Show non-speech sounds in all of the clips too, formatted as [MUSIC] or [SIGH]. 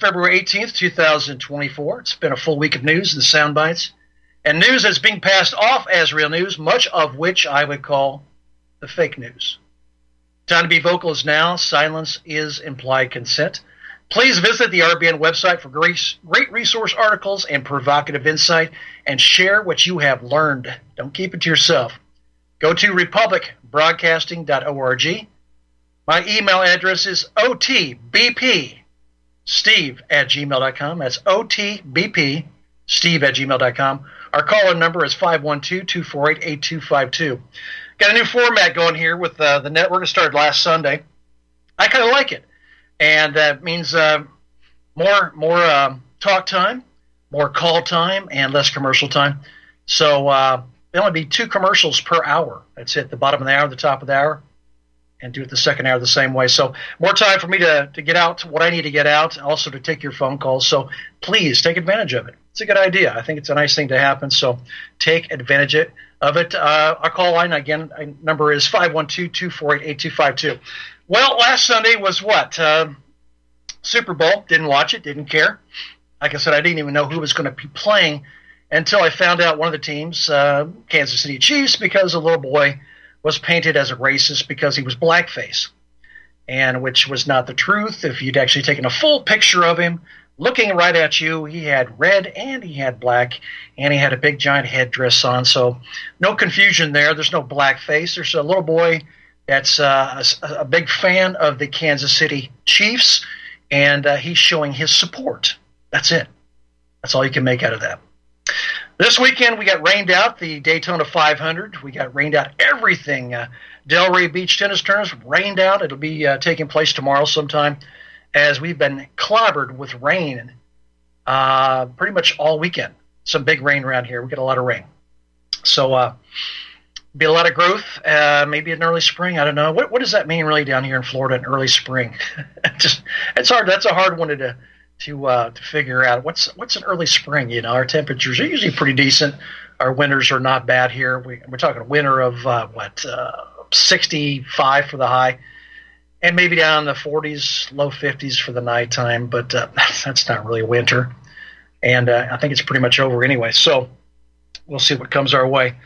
February 18th, 2024. It's been a full week of news and sound bites, and news that's being passed off as real news, much of which I would call the fake news. Time to be vocal is now. Silence is implied consent. Please visit the RBN website for great, great resource articles and provocative insight and share what you have learned. Don't keep it to yourself. Go to republicbroadcasting.org. My email address is otbp steve at gmail.com. That's otbp steve at gmail.com. Our call-in number is 512-248-8252. Got a new format going here with uh, the network. It started last Sunday. I kind of like it, and that means uh, more more uh, talk time, more call time, and less commercial time. So uh, there'll only be two commercials per hour. That's it. The bottom of the hour, the top of the hour, and do it the second hour the same way. So more time for me to, to get out what I need to get out, also to take your phone calls. So please take advantage of it. It's a good idea. I think it's a nice thing to happen. So take advantage of it. Uh, our call line again uh, number is 512-248-8252. Well, last Sunday was what? Uh, Super Bowl. Didn't watch it. Didn't care. Like I said, I didn't even know who was going to be playing until I found out one of the teams, uh, Kansas City Chiefs, because a little boy was painted as a racist because he was blackface, and which was not the truth. If you'd actually taken a full picture of him looking right at you, he had red and he had black, and he had a big giant headdress on. So no confusion there. There's no blackface. There's a little boy that's uh, a, a, big fan of the Kansas City Chiefs, and uh, he's showing his support. That's it. That's all you can make out of that. This weekend we got rained out the Daytona 500. We got rained out everything. Uh, Delray Beach tennis tournaments rained out. It'll be uh, taking place tomorrow sometime, as we've been clobbered with rain uh, pretty much all weekend. Some big rain around here. We get a lot of rain, so uh, be a lot of growth. Uh, maybe an early spring. I don't know. What what does that mean really down here in Florida? An early spring? [LAUGHS] Just it's hard. That's a hard one to to uh, to figure out what's what's an early spring. You know, our temperatures are usually pretty decent. Our winters are not bad here. We, we're talking a winter of uh, what uh, 65 for the high, and maybe down in the 40s, low 50s for the nighttime. But uh, [LAUGHS] that's not really winter, and uh, I think it's pretty much over anyway. So we'll see what comes our way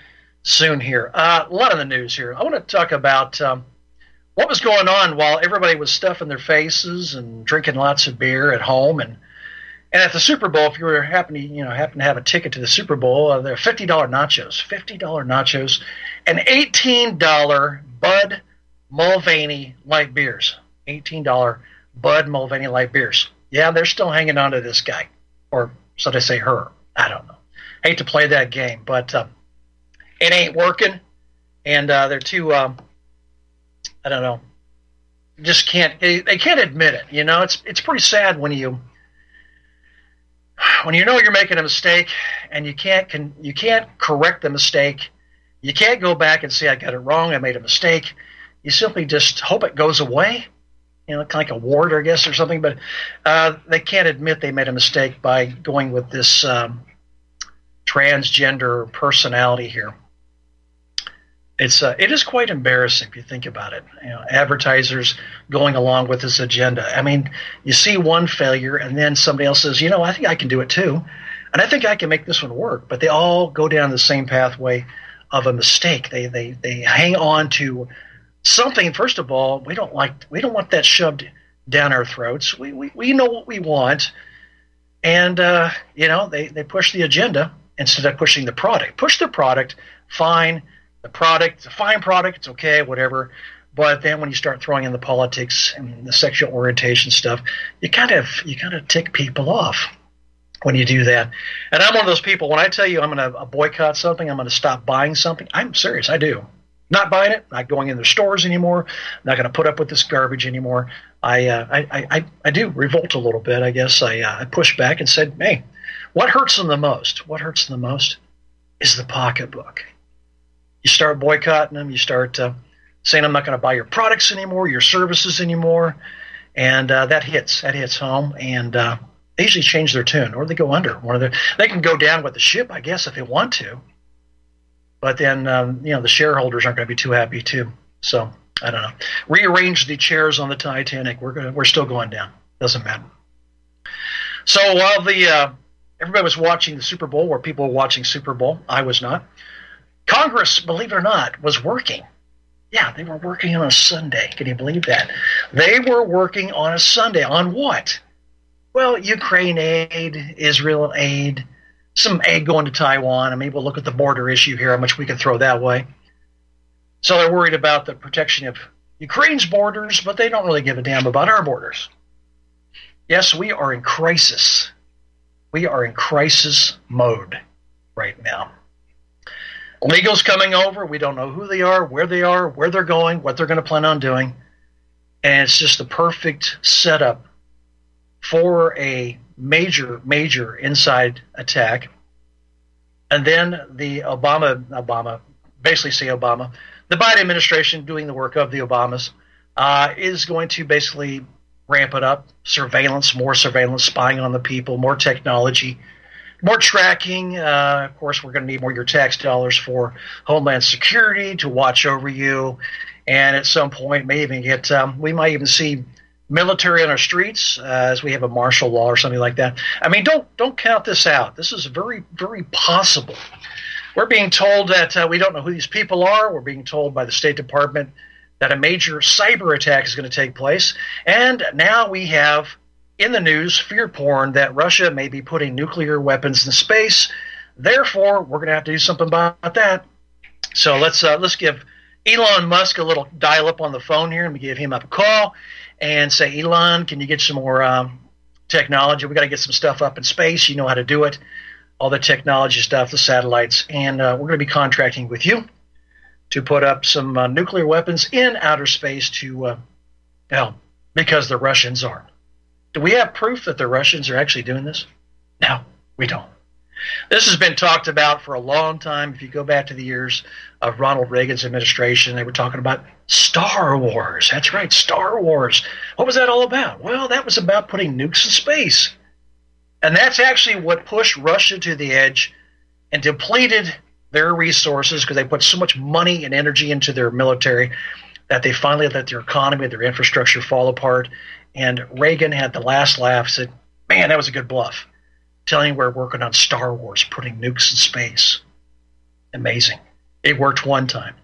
soon here. Uh, a lot of the news here. I want to talk about. Um, what was going on while everybody was stuffing their faces and drinking lots of beer at home and and at the Super Bowl, if you were happen to you know happen to have a ticket to the Super Bowl, uh, there are fifty dollar nachos, fifty dollar nachos, and eighteen dollar Bud Mulvaney light beers, eighteen dollar Bud Mulvaney light beers. Yeah, they're still hanging on to this guy, or so they say her. I don't know. Hate to play that game, but uh, it ain't working, and uh, they're too. Um, I don't know. Just can't. They, can't admit it. You know, it's it's pretty sad when you when you know you're making a mistake and you can't can, you can't correct the mistake. You can't go back and say I got it wrong. I made a mistake. You simply just hope it goes away. You know, kind of like a ward, I guess, or something. But uh, they can't admit they made a mistake by going with this um, transgender personality here it's uh, it is quite embarrassing if you think about it. You know, advertisers going along with this agenda. I mean, you see one failure, and then somebody else says, "You know, I think I can do it too," and I think I can make this one work. But they all go down the same pathway of a mistake. They they they hang on to something. First of all, we don't like we don't want that shoved down our throats. We we, we know what we want, and uh, you know they they push the agenda instead of pushing the product. Push the product, fine the product, it's a fine product, it's okay, whatever. But then when you start throwing in the politics and the sexual orientation stuff, you kind of you kind of tick people off when you do that. And I'm one of those people. When I tell you I'm going to boycott something, I'm going to stop buying something. I'm serious. I do. Not buying it. Not going in the stores anymore. Not going to put up with this garbage anymore. I, uh, I, I, I do revolt a little bit. I guess I, uh, I pushed back and said, "Hey, what hurts them the most? What hurts them the most is the pocketbook you start boycotting them. You start uh, saying, "I'm not going to buy your products anymore, your services anymore," and uh, that hits that hits home. And uh, they usually change their tune, or they go under. One of the they can go down with the ship, I guess, if they want to. But then um, you know the shareholders aren't going to be too happy too. So I don't know. Rearrange the chairs on the Titanic. We're gonna we're still going down. Doesn't matter. So while the uh, everybody was watching the Super Bowl, where people were watching Super Bowl, I was not. Congress, believe it or not, was working. Yeah, they were working on a Sunday. Can you believe that? They were working on a Sunday. On what? Well, Ukraine aid, Israel aid, some aid going to Taiwan. I mean, we'll look at the border issue here, how much we can throw that way. So they're worried about the protection of Ukraine's borders, but they don't really give a damn about our borders. Yes, we are in crisis. We are in crisis mode right now. Legal's coming over. We don't know who they are, where they are, where they're going, what they're going to plan on doing. And it's just the perfect setup for a major, major inside attack. And then the Obama, Obama, basically say Obama, the Biden administration doing the work of the Obamas uh, is going to basically ramp it up surveillance, more surveillance, spying on the people, more technology, more tracking. Uh, of course, we're going to need more of your tax dollars for Homeland Security to watch over you. And at some point, may even get, um, we might even see military on our streets uh, as we have a martial law or something like that. I mean, don't don't count this out. This is very very possible. We're being told that uh, we don't know who these people are. We're being told by the State Department that a major cyber attack is going to take place. And now we have in the news fear porn that Russia may be putting nuclear weapons in space. Therefore, we're going to have to do something about that. So let's uh, let's give Elon Musk a little dial up on the phone here, and give him up a call and say, Elon, can you get some more um, technology? We got to get some stuff up in space. You know how to do it, all the technology stuff, the satellites, and uh, we're going to be contracting with you to put up some uh, nuclear weapons in outer space to, uh, because the Russians are. Do we have proof that the Russians are actually doing this? No, we don't. This has been talked about for a long time. If you go back to the years of Ronald Reagan's administration, they were talking about Star Wars. That's right, Star Wars. What was that all about? Well, that was about putting nukes in space. And that's actually what pushed Russia to the edge and depleted their resources because they put so much money and energy into their military that they finally let their economy, their infrastructure fall apart. And Reagan had the last laugh, said, Man, that was a good bluff. Telling you we're working on Star Wars, putting nukes in space. Amazing. It worked one time.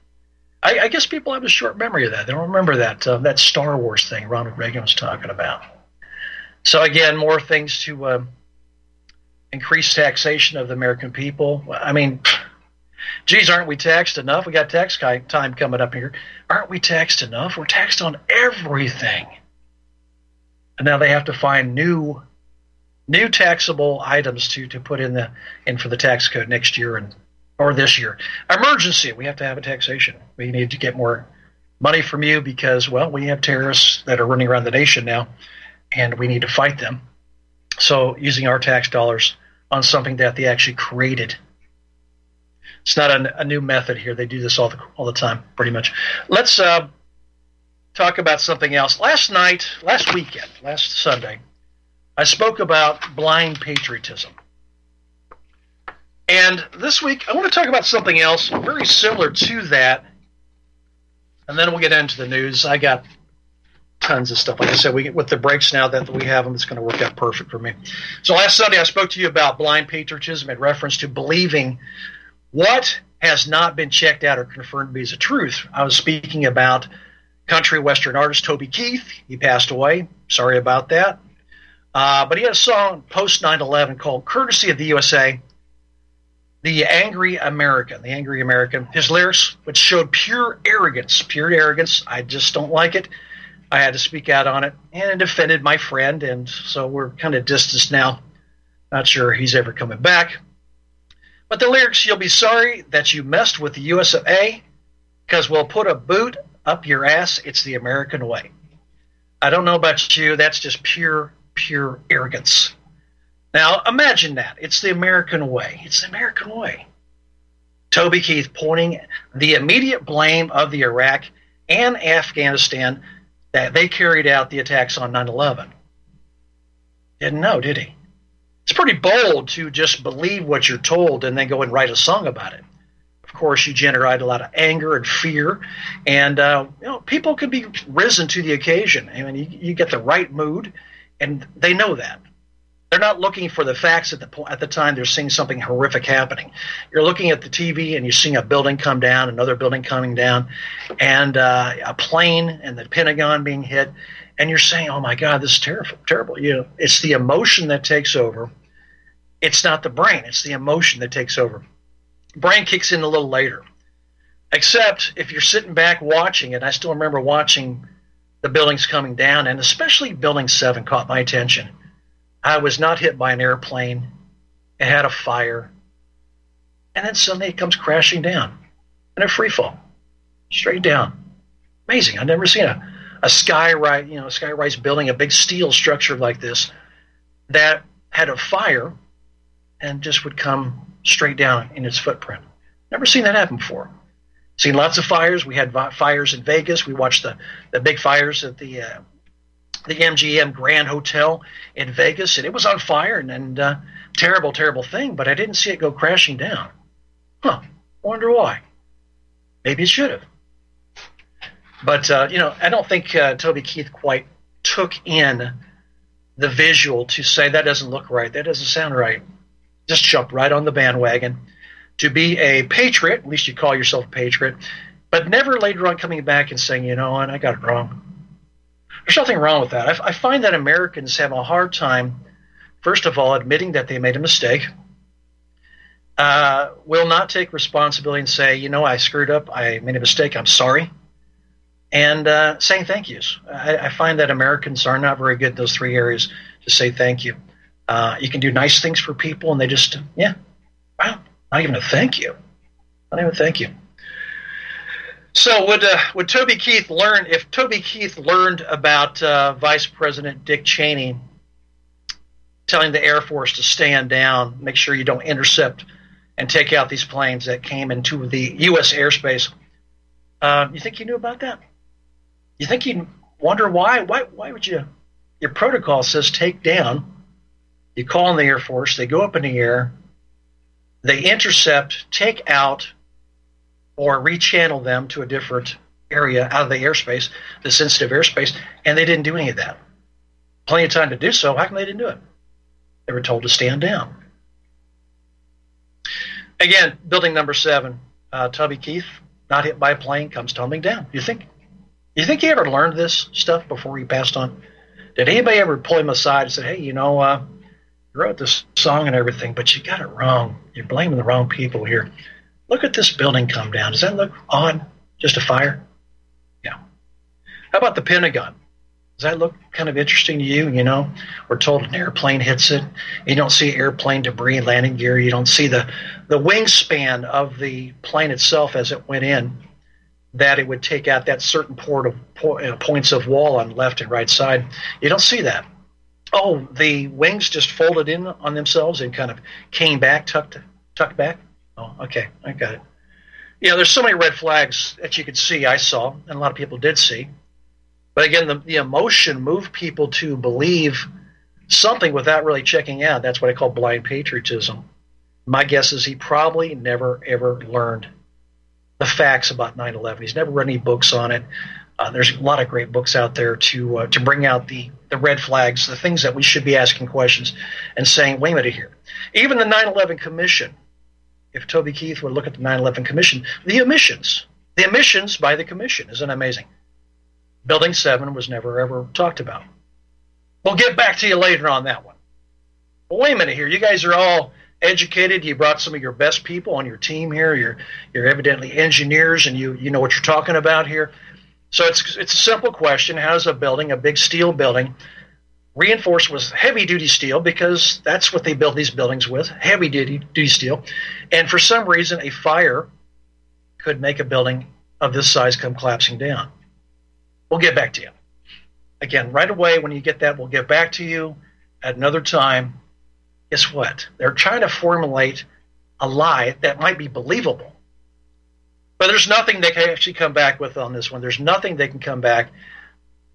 I, I guess people have a short memory of that. They don't remember that uh, that Star Wars thing Ronald Reagan was talking about. So again, more things to uh, increase taxation of the American people. I mean, geez, aren't we taxed enough? We got tax time coming up here. Aren't we taxed enough? We're taxed on everything. And now they have to find new new taxable items to, to put in the in for the tax code next year and or this year. Emergency, we have to have a taxation. We need to get more money from you because well, we have terrorists that are running around the nation now and we need to fight them. So using our tax dollars on something that they actually created it's not a, a, new method here. They do this all the all the time, pretty much. Let's uh, talk about something else. Last night, last weekend, last Sunday, I spoke about blind patriotism. And this week, I want to talk about something else very similar to that. And then we'll get into the news. I got tons of stuff. Like I said, we with the breaks now that we have them, it's going to work out perfect for me. So last Sunday, I spoke to you about blind patriotism in reference to believing what has not been checked out or confirmed to be a truth? I was speaking about country western artist Toby Keith. He passed away. Sorry about that. Uh, but he had a song post 9 11 called Courtesy of the USA, The Angry American. The Angry American. His lyrics, which showed pure arrogance, pure arrogance. I just don't like it. I had to speak out on it, and it offended my friend, and so we're kind of distanced now. Not sure he's ever coming back. But the lyrics, you'll be sorry that you messed with the US of A, because we'll put a boot up your ass. It's the American way. I don't know about you. That's just pure, pure arrogance. Now, imagine that. It's the American way. It's the American way. Toby Keith pointing the immediate blame of the Iraq and Afghanistan that they carried out the attacks on 9 11. Didn't know, did he? it's pretty bold to just believe what you're told and then go and write a song about it. Of course, you generate a lot of anger and fear, and uh, you know people can be risen to the occasion. I mean, you, you get the right mood, and they know that. They're not looking for the facts at the at the time. They're seeing something horrific happening. You're looking at the TV and you're seeing a building come down, another building coming down, and uh, a plane and the Pentagon being hit, and you're saying, "Oh my God, this is terrible, terrible." You know, it's the emotion that takes over. It's not the brain; it's the emotion that takes over. Brain kicks in a little later. Except if you're sitting back watching it, I still remember watching the buildings coming down, and especially Building Seven caught my attention I was not hit by an airplane. It had a fire. And then suddenly it comes crashing down in a free fall, straight down. Amazing. I've never seen a, a skyrise, you know, skyrise building, a big steel structure like this that had a fire and just would come straight down in its footprint. Never seen that happen before. Seen lots of fires. We had fires in Vegas. We watched the, the big fires at the uh, the MGM Grand Hotel in Vegas, and it was on fire, and, and uh, terrible, terrible thing. But I didn't see it go crashing down. Huh? Wonder why? Maybe it should have. But uh, you know, I don't think uh, Toby Keith quite took in the visual to say that doesn't look right, that doesn't sound right. Just jump right on the bandwagon to be a patriot. At least you call yourself a patriot, but never later on coming back and saying, you know, and I got it wrong. There's nothing wrong with that. I, I find that Americans have a hard time, first of all, admitting that they made a mistake. Uh, will not take responsibility and say, you know, I screwed up, I made a mistake, I'm sorry, and uh, saying thank yous. I, I, find that Americans are not very good in those three areas to say thank you. Uh, you can do nice things for people, and they just, yeah, wow, not even a thank you, not even thank you. So would uh, would Toby Keith learn if Toby Keith learned about uh, Vice President Dick Cheney telling the Air Force to stand down, make sure you don't intercept and take out these planes that came into the U.S. airspace? Uh, you think he knew about that? You think he'd wonder why? Why? Why would you? Your protocol says take down. You call in the Air Force. They go up in the air. They intercept, take out or rechannel them to a different area out of the airspace, the sensitive airspace, and they didn't do any of that. Plenty of time to do so. How come they didn't do it? They were told to stand down. Again, building number seven, uh, Toby Keith, not hit by a plane, comes tumbling down. You think? You think he ever learned this stuff before he passed on? Did anybody ever pull him aside and say, "Hey, you know, uh, you wrote this song and everything, but you got it wrong. You're blaming the wrong people here." Look at this building come down. Does that look odd? Just a fire? Yeah. How about the Pentagon? Does that look kind of interesting to you? You know, we're told an airplane hits it. You don't see airplane debris, landing gear. You don't see the, the wingspan of the plane itself as it went in, that it would take out that certain port of uh, points of wall on left and right side. You don't see that. Oh, the wings just folded in on themselves and kind of came back, tucked, tucked back. Oh, okay, I got it. Yeah, there's so many red flags that you could see. I saw, and a lot of people did see. But again, the, the emotion moved people to believe something without really checking out. That's what I call blind patriotism. My guess is he probably never ever learned the facts about 9/11. He's never read any books on it. Uh, there's a lot of great books out there to uh, to bring out the the red flags, the things that we should be asking questions and saying, wait a minute here. Even the 9/11 Commission if Toby Keith would look at the 9/11 Commission, the emissions, the emissions by the Commission, isn't amazing? Building Seven was never ever talked about. We'll get back to you later on that one. But wait a minute here, you guys are all educated. You brought some of your best people on your team here. You're you're evidently engineers, and you you know what you're talking about here. So it's it's a simple question: How does a building, a big steel building, reinforced with heavy duty steel because that's what they build these buildings with heavy duty, duty steel. And for some reason, a fire could make a building of this size come collapsing down. We'll get back to you. Again, right away, when you get that, we'll get back to you at another time. Guess what? They're trying to formulate a lie that might be believable. But there's nothing they can actually come back with on this one. There's nothing they can come back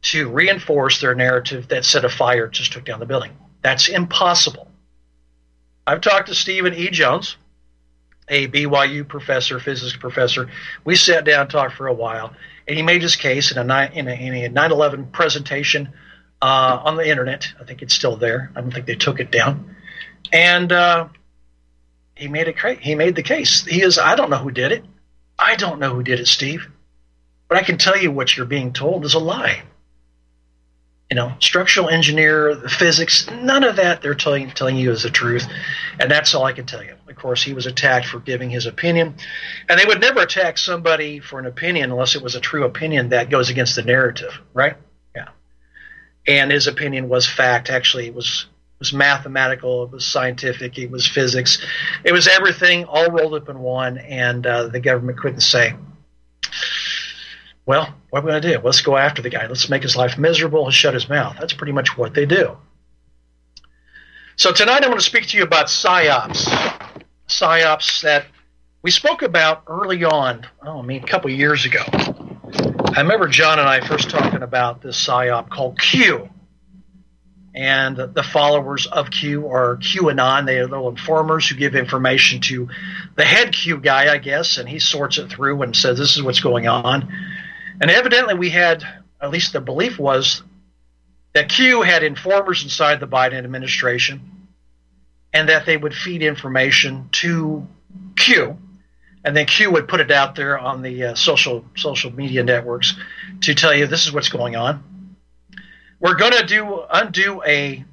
to reinforce their narrative that set a fire just took down the building. That's impossible. I've talked to Stephen E. Jones, a BYU professor, physics professor. We sat down talked for a while, and he made his case in a in a, in a 9/11 presentation uh, on the internet. I think it's still there. I don't think they took it down, and uh, he made a he made the case. He is. I don't know who did it. I don't know who did it, Steve, but I can tell you what you're being told is a lie you know, structural engineer, physics, none of that they're telling telling you is the truth, and that's all I can tell you. Of course, he was attacked for giving his opinion, and they would never attack somebody for an opinion unless it was a true opinion that goes against the narrative, right? Yeah, and his opinion was fact. Actually, it was was mathematical, it was scientific, it was physics, it was everything all rolled up in one, and uh, the government couldn't say well, what are we going to do? Let's go after the guy. Let's make his life miserable and shut his mouth. That's pretty much what they do. So tonight I'm going to speak to you about psyops. Psyops that we spoke about early on, oh, I mean, a couple years ago. I remember John and I first talking about this psyop called Q. And the followers of Q are QAnon. They are little informers who give information to the head Q guy, I guess, and he sorts it through and says, This is what's going on. And evidently, we had, at least the belief was, that Q had informers inside the Biden administration and that they would feed information to Q. And then Q would put it out there on the uh, social social media networks to tell you this is what's going on. We're going to do undo a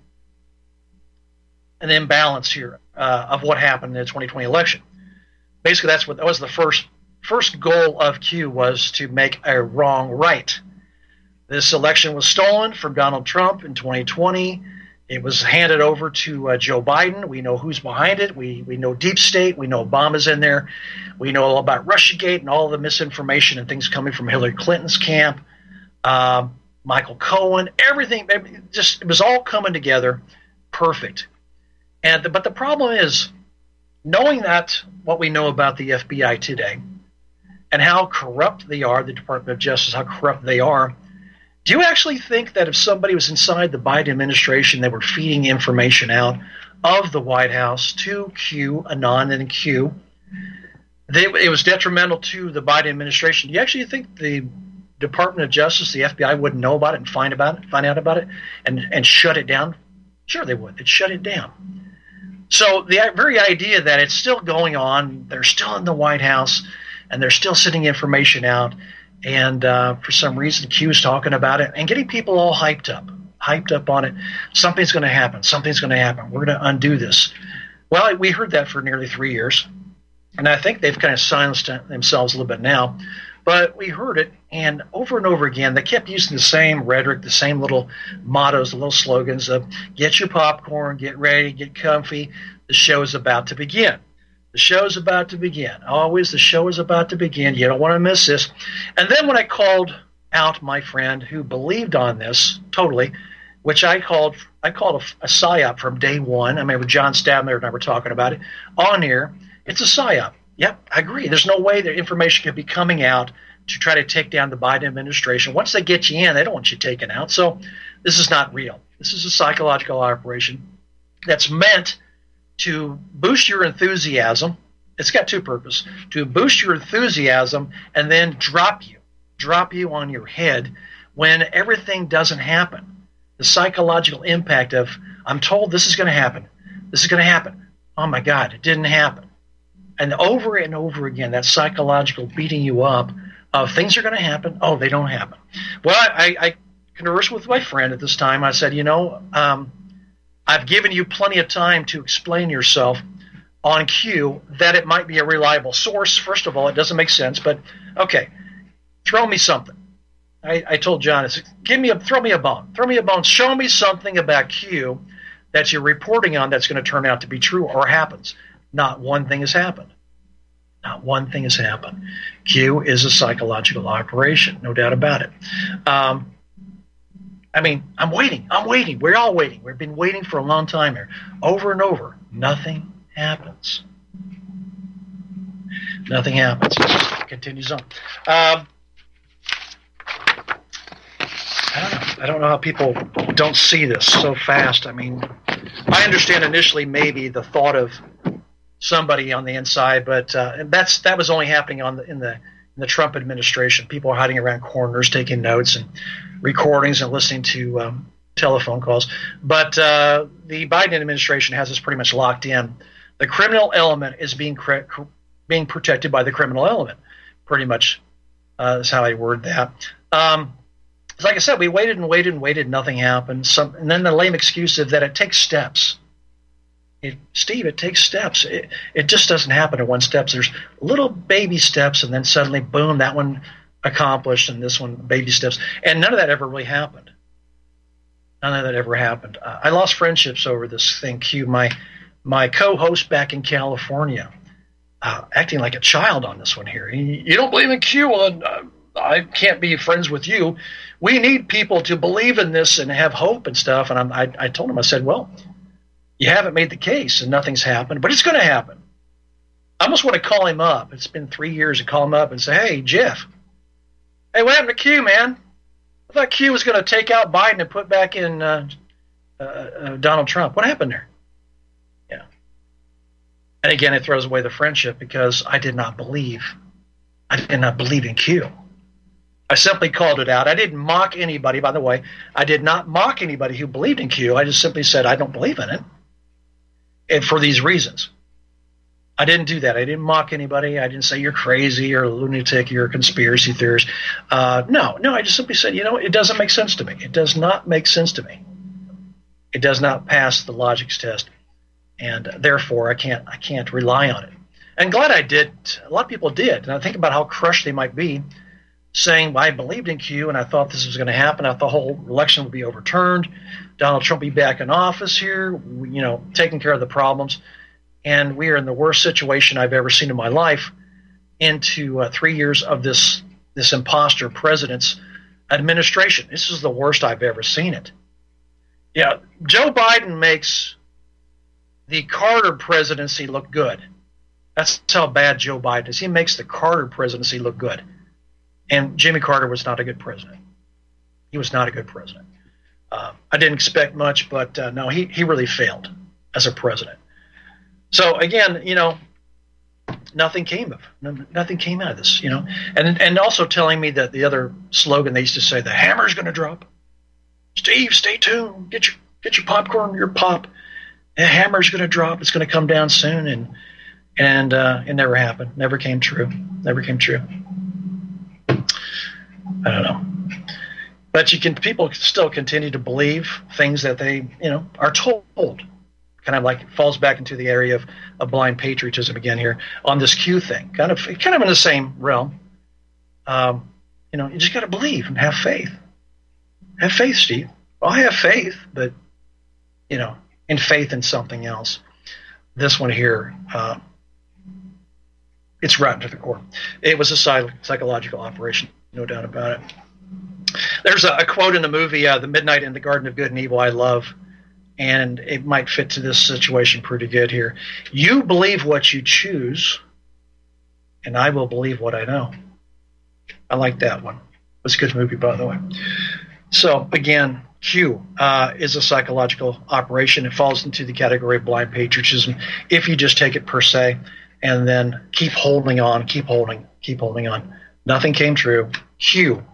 an imbalance here uh, of what happened in the 2020 election. Basically, that's what that was the first first goal of Q was to make a wrong right. This election was stolen from Donald Trump in 2020. It was handed over to uh, Joe Biden. We know who's behind it. We, we know deep state. We know Obama's in there. We know all about Russiagate and all the misinformation and things coming from Hillary Clinton's camp. Um, Michael Cohen, everything, just it was all coming together perfect. And the, but the problem is, knowing that what we know about the FBI today, and how corrupt they are, the Department of Justice, how corrupt they are. Do you actually think that if somebody was inside the Biden administration, they were feeding information out of the White House to Q, Anon, and Q, they, it was detrimental to the Biden administration? Do you actually think the Department of Justice, the FBI, wouldn't know about it and find about it, find out about it, and and shut it down? Sure, they would. They'd shut it down. So the very idea that it's still going on, they're still in the White House and they're still sending information out. And uh, for some reason, Q's talking about it and getting people all hyped up, hyped up on it. Something's going to happen. Something's going to happen. We're going to undo this. Well, we heard that for nearly three years, and I think they've kind of silenced themselves a little bit now. But we heard it, and over and over again, they kept using the same rhetoric, the same little mottos, the little slogans of "Get your popcorn, get ready, get comfy. The show is about to begin." The show's about to begin. Always, the show is about to begin. You don't want to miss this. And then when I called out my friend who believed on this totally, which I called I called a, a psyop from day one. I remember John Stadler and I were talking about it on here. It's a psyop. Yep, I agree. There's no way that information could be coming out to try to take down the Biden administration. Once they get you in, they don't want you taken out. So this is not real. This is a psychological operation that's meant to boost your enthusiasm. It's got two purposes to boost your enthusiasm and then drop you, drop you on your head when everything doesn't happen. The psychological impact of, I'm told this is going to happen. This is going to happen. Oh my God, it didn't happen. And over and over again, that psychological beating you up of things are going to happen. Oh, they don't happen. Well, I, I conversed with my friend at this time. I said, you know, um, I've given you plenty of time to explain yourself on Q that it might be a reliable source. First of all, it doesn't make sense, but okay, throw me something. I, I told John, I said, give me a throw me a bone, throw me a bone, show me something about Q that you're reporting on that's going to turn out to be true or happens. Not one thing has happened. Not one thing has happened. Q is a psychological operation, no doubt about it. Um, I mean, I'm waiting. I'm waiting. We're all waiting. We've been waiting for a long time here. Over and over, nothing happens. Nothing happens. Continues on. Um, I don't know. I don't know how people don't see this so fast. I mean, I understand initially maybe the thought of somebody on the inside, but uh, that's that was only happening on the, in the in the Trump administration. People are hiding around corners, taking notes and recordings and listening to um, telephone calls. But uh, the Biden administration has us pretty much locked in. The criminal element is being being protected by the criminal element. Pretty much uh, is how I word that. Um, like I said, we waited and waited and waited. Nothing happened. Some, and then the lame excuse of that it takes steps. It, Steve, it takes steps. It, it just doesn't happen in one steps. There's little baby steps, and then suddenly, boom, that one accomplished, and this one baby steps, and none of that ever really happened. None of that ever happened. Uh, I lost friendships over this thing. Q, my my co-host back in California, uh, acting like a child on this one here. You don't believe in Q? Well, uh, I can't be friends with you. We need people to believe in this and have hope and stuff. And I'm, I, I told him, I said, well, you haven't made the case and nothing's happened, but it's going to happen. I almost want to call him up. It's been three years to call him up and say, hey, Jeff, hey, what happened to Q, man? I thought Q was going to take out Biden and put back in uh, uh, uh, Donald Trump. What happened there? Yeah. And again, it throws away the friendship because I did not believe. I did not believe in Q. I simply called it out. I didn't mock anybody, by the way. I did not mock anybody who believed in Q. I just simply said, I don't believe in it. And for these reasons. I didn't do that. I didn't mock anybody. I didn't say you're crazy or lunatic, you're a conspiracy theorist. Uh, no, no, I just simply said, you know, it doesn't make sense to me. It does not make sense to me. It does not pass the logics test. And therefore, I can't, I can't rely on it. And glad I did. A lot of people did. And I think about how crushed they might be saying, I believed in Q and I thought this was going to happen. I thought the whole election would be overturned. Donald Trump be back in office here, you know, taking care of the problems. And we are in the worst situation I've ever seen in my life into uh, three years of this, this imposter president's administration. This is the worst I've ever seen it. Yeah, Joe Biden makes the Carter presidency look good. That's how bad Joe Biden is. He makes the Carter presidency look good. And Jimmy Carter was not a good president. He was not a good president. Uh, I didn't expect much, but uh, no, he, he really failed as a president. So again, you know, nothing came of nothing came out of this, you know, and and also telling me that the other slogan they used to say, "The hammer's going to drop." Steve, stay tuned. Get your get your popcorn, your pop. The hammer's going to drop. It's going to come down soon, and and uh, it never happened. Never came true. Never came true. I don't know. But you can people still continue to believe things that they you know are told. Kind of like falls back into the area of, of blind patriotism again here on this Q thing. Kind of kind of in the same realm. Um, you know, you just got to believe and have faith. Have faith, Steve. Well, I have faith, but you know, in faith in something else. This one here, uh, it's rotten to the core. It was a psychological operation no doubt about it. There's a, a quote in the movie, uh, "The Midnight in the Garden of Good and Evil." I love, and it might fit to this situation pretty good here. You believe what you choose, and I will believe what I know. I like that one. It's a good movie, by the way. So again, Q uh, is a psychological operation. It falls into the category of blind patriotism if you just take it per se, and then keep holding on, keep holding, keep holding on. Nothing came true. Q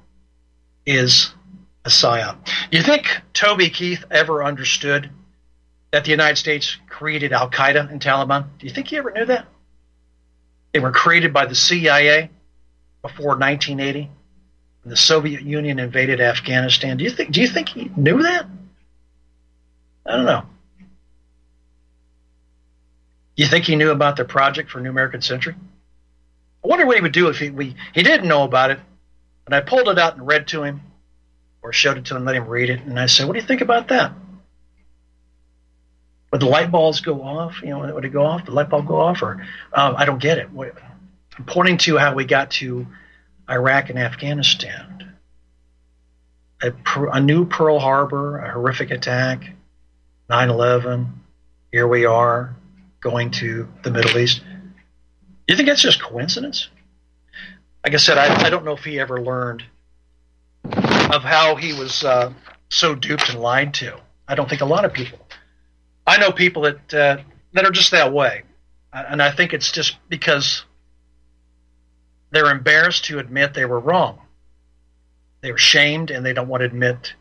is a psyop. You think Toby Keith ever understood that the United States created Al Qaeda and Taliban? Do you think he ever knew that? They were created by the CIA before 1980 when the Soviet Union invaded Afghanistan. Do you think do you think he knew that? I don't know. You think he knew about the project for New American Century? I wonder what he would do if he we, he didn't know about it. And I pulled it out and read to him, or showed it to him, let him read it, and I said, "What do you think about that?" Would the light bulbs go off? You know, would it go off? The light bulb go off, or um, I don't get it. I'm pointing to how we got to Iraq and Afghanistan. A, a new Pearl Harbor, a horrific attack, 9/11. Here we are going to the Middle East you think that's just coincidence? Like I said, I, I don't know if he ever learned of how he was uh, so duped and lied to. I don't think a lot of people. I know people that uh, that are just that way. And I think it's just because they're embarrassed to admit they were wrong. They were shamed and they don't want to admit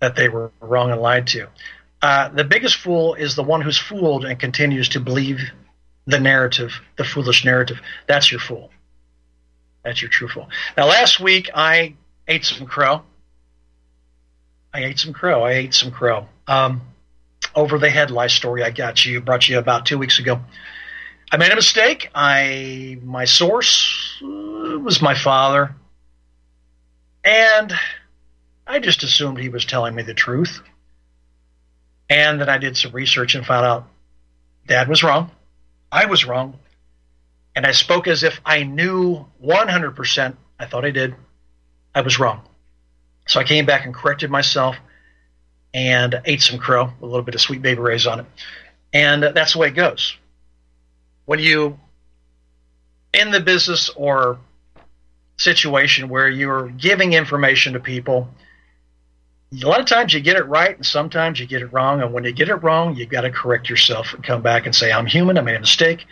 that they were wrong and lied to. Uh, the biggest fool is the one who's fooled and continues to believe the narrative, the foolish narrative. That's your fool. That's your true fool. Now, last week I ate some crow. I ate some crow. I ate some crow. Um, over the head lie story I got you, brought you about two weeks ago. I made a mistake. I my source was my father, and I just assumed he was telling me the truth. And then I did some research and found out Dad was wrong. I was wrong. And I spoke as if I knew 100%. I thought I did. I was wrong. So I came back and corrected myself and ate some crow, with a little bit of Sweet Baby Ray's on it. And that's the way it goes. When you in the business or situation where you're giving information to people a lot of times you get it right and sometimes you get it wrong. And when you get it wrong, you've got to correct yourself and come back and say, I'm human, I made a mistake,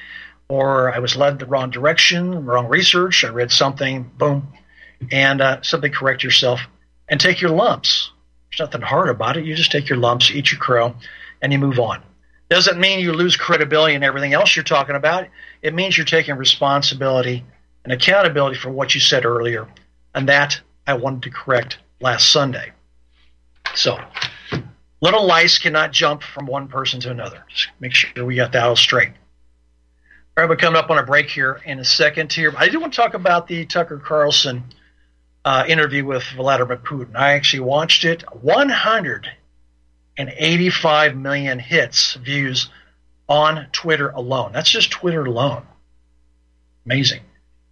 or I was led the wrong direction, wrong research, I read something, boom, and uh, simply correct yourself and take your lumps. There's nothing hard about it. You just take your lumps, eat your crow, and you move on. Doesn't mean you lose credibility and everything else you're talking about. It means you're taking responsibility and accountability for what you said earlier. And that I wanted to correct last Sunday. So, little lice cannot jump from one person to another. Just make sure we got that all straight. All right, we're coming up on a break here in a second here. I do want to talk about the Tucker Carlson uh, interview with Vladimir Putin. I actually watched it. 185 million hits, views on Twitter alone. That's just Twitter alone. Amazing.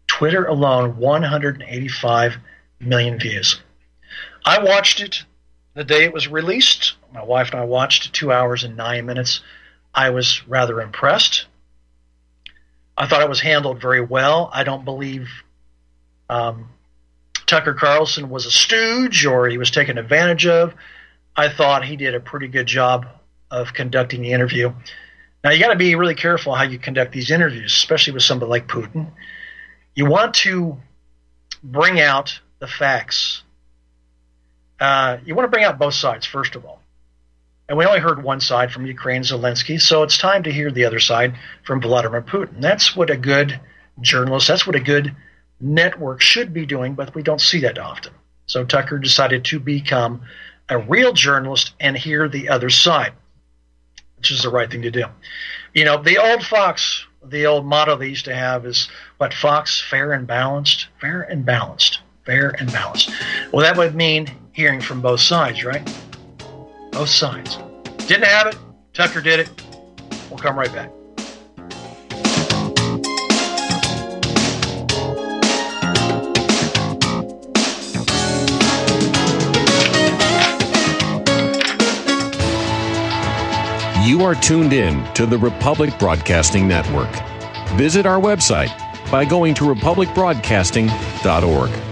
Twitter alone, 185 million views. I watched it the day it was released. My wife and I watched it two hours and nine minutes. I was rather impressed. I thought it was handled very well. I don't believe um, Tucker Carlson was a stooge or he was taken advantage of. I thought he did a pretty good job of conducting the interview. Now, you got to be really careful how you conduct these interviews, especially with somebody like Putin. You want to bring out the facts uh, you want to bring out both sides, first of all. And we only heard one side from Ukraine Zelensky, so it's time to hear the other side from Vladimir Putin. That's what a good journalist, that's what a good network should be doing, but we don't see that often. So Tucker decided to become a real journalist and hear the other side, which is the right thing to do. You know, the old Fox, the old motto they used to have is what Fox, fair and balanced, fair and balanced, fair and balanced. Well, that would mean hearing from both sides, right? Both signs. Didn't have it. Tucker did it. We'll come right back. You are tuned in to the Republic Broadcasting Network. Visit our website by going to republicbroadcasting.org.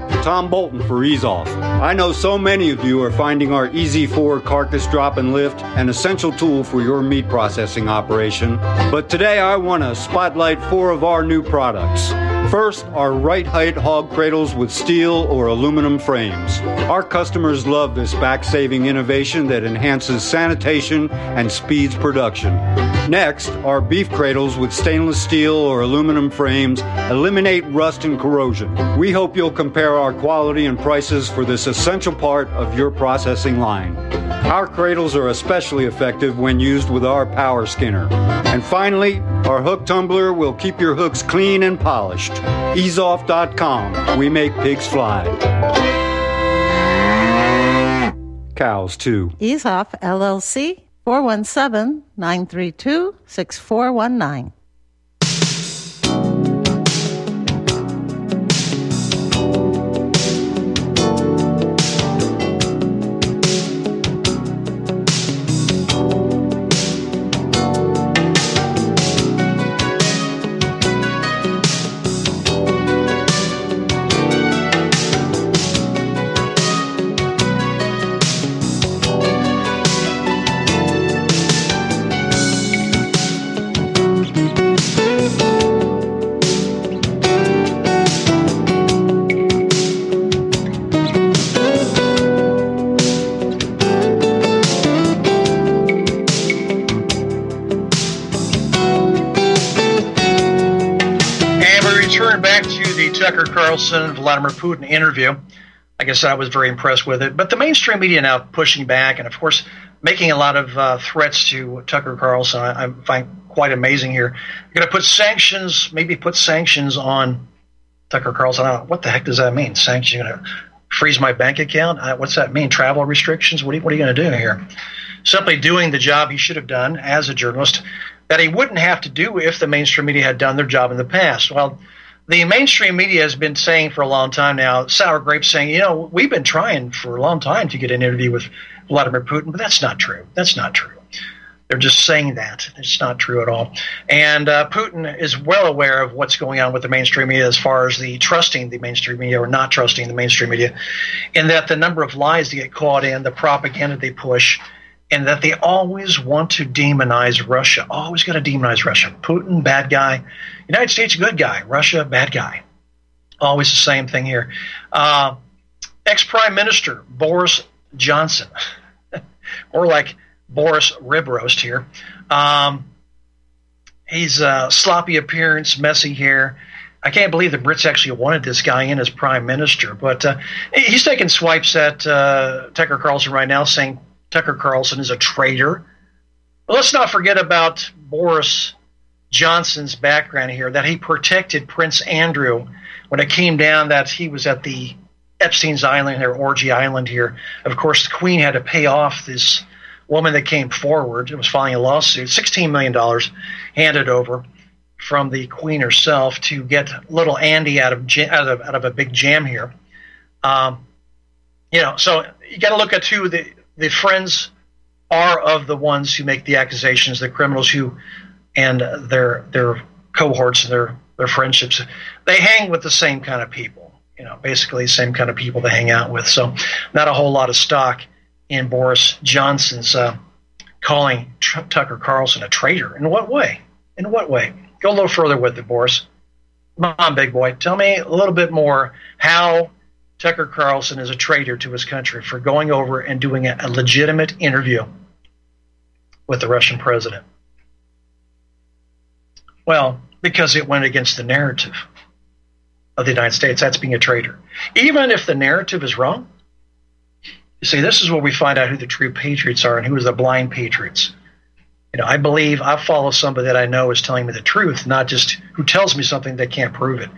Tom Bolton for Ease Off. I know so many of you are finding our Easy 4 carcass drop and lift an essential tool for your meat processing operation. But today I want to spotlight four of our new products. First, our right height hog cradles with steel or aluminum frames. Our customers love this back saving innovation that enhances sanitation and speeds production. Next, our beef cradles with stainless steel or aluminum frames eliminate rust and corrosion. We hope you'll compare our quality and prices for this essential part of your processing line. Our cradles are especially effective when used with our power skinner. And finally, our hook tumbler will keep your hooks clean and polished. EaseOff.com. We make pigs fly. Cows, too. Ease Off LLC 417 932 6419. Carlson Vladimir Putin interview. I guess I was very impressed with it. But the mainstream media now pushing back and, of course, making a lot of uh, threats to Tucker Carlson. I, I find quite amazing here. You're going to put sanctions, maybe put sanctions on Tucker Carlson. I don't know, what the heck does that mean? Sanctions? You're going to freeze my bank account? Uh, what's that mean? Travel restrictions? What are what are you going to do here? Simply doing the job he should have done as a journalist that he wouldn't have to do if the mainstream media had done their job in the past. Well, the mainstream media has been saying for a long time now, sour grapes saying, you know, we've been trying for a long time to get an interview with Vladimir Putin, but that's not true. That's not true. They're just saying that. It's not true at all. And uh, Putin is well aware of what's going on with the mainstream media as far as the trusting the mainstream media or not trusting the mainstream media, in that the number of lies they get caught in, the propaganda they push, and that they always want to demonize Russia. Always got to demonize Russia. Putin, bad guy. United States, good guy. Russia, bad guy. Always the same thing here. Uh, Ex Prime Minister Boris Johnson, [LAUGHS] or like Boris Rib Roast here. Um, he's a sloppy appearance, messy hair. I can't believe the Brits actually wanted this guy in as prime minister, but uh, he's taking swipes at uh, Tucker Carlson right now, saying Tucker Carlson is a traitor. But let's not forget about Boris Johnson's background here, that he protected Prince Andrew when it came down that he was at the Epstein's Island or Orgy Island here. Of course, the Queen had to pay off this woman that came forward and was filing a lawsuit, $16 million handed over from the Queen herself to get little Andy out of out of, out of a big jam here. Um, you know, so you got to look at who the the friends are of the ones who make the accusations, the criminals who and their their cohorts and their their friendships. They hang with the same kind of people. You know, basically the same kind of people they hang out with. So, not a whole lot of stock in Boris Johnson's uh, calling Tucker Carlson a traitor. In what way? In what way? Go a little further with it, Boris. Come on, big boy. Tell me a little bit more how Tucker Carlson is a traitor to his country for going over and doing a, legitimate interview with the Russian president. Well, because it went against the narrative of the United States. That's being a traitor. Even if the narrative is wrong, you see, this is where we find out who the true patriots are and who is the blind patriots. You know, I believe I follow somebody that I know is telling me the truth, not just who tells me something that can't prove it.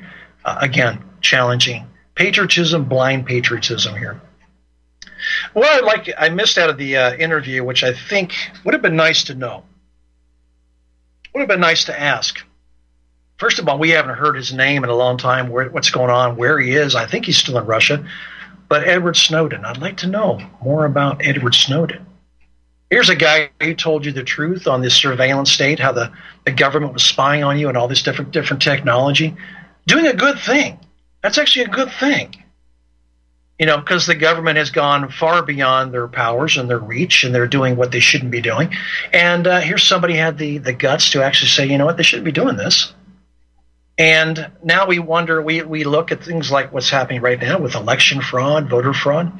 Uh, again, challenging patriotism, blind patriotism here. What I like, I missed out of the uh, interview, which I think would have been nice to know. Would have been nice to ask. First of all, we haven't heard his name in a long time. Where, what's going on? Where he is? I think he's still in Russia. But Edward Snowden, I'd like to know more about Edward Snowden. Here's a guy who told you the truth on this surveillance state, how the, the government was spying on you and all this different different technology, doing a good thing. That's actually a good thing. You know, because the government has gone far beyond their powers and their reach, and they're doing what they shouldn't be doing. And uh, here's somebody had the the guts to actually say, you know what, they shouldn't be doing this. And now we wonder, we, we look at things like what's happening right now with election fraud, voter fraud.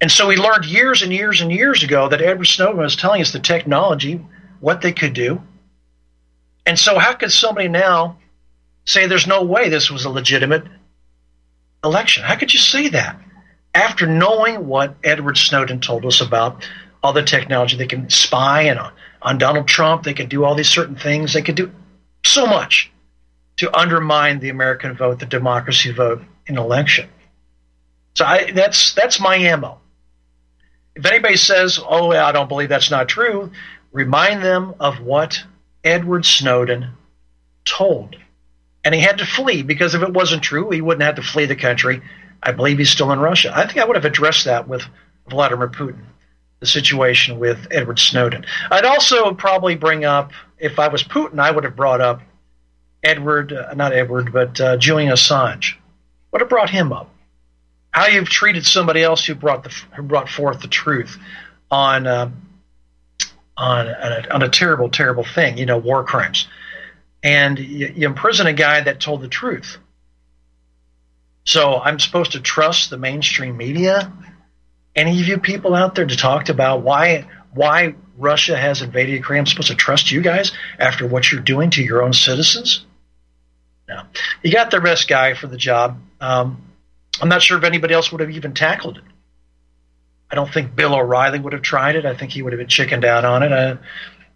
And so we learned years and years and years ago that Edward Snowden was telling us the technology, what they could do. And so, how could somebody now say there's no way this was a legitimate election? How could you say that after knowing what Edward Snowden told us about all the technology? They can spy and on, on Donald Trump, they could do all these certain things, they could do so much to undermine the American vote, the democracy vote in election. So I, that's that's my ammo. If anybody says, "Oh, I don't believe that's not true," remind them of what Edward Snowden told, and he had to flee because if it wasn't true, he wouldn't have to flee the country. I believe he's still in Russia. I think I would have addressed that with Vladimir Putin, the situation with Edward Snowden. I'd also probably bring up, if I was Putin, I would have brought up Edward, uh, not Edward, but uh, Julian Assange. What have brought him up? how you've treated somebody else who brought the who brought forth the truth on uh, on a, on a terrible, terrible thing, you know, war crimes, and you, you imprison a guy that told the truth. So I'm supposed to trust the mainstream media? Any of you people out there to talk about why why Russia has invaded Ukraine? I'm supposed to trust you guys after what you're doing to your own citizens? No, you got the best guy for the job. Um, I'm not sure if anybody else would have even tackled it. I don't think Bill O'Reilly would have tried it. I think he would have been chickened out on it. I,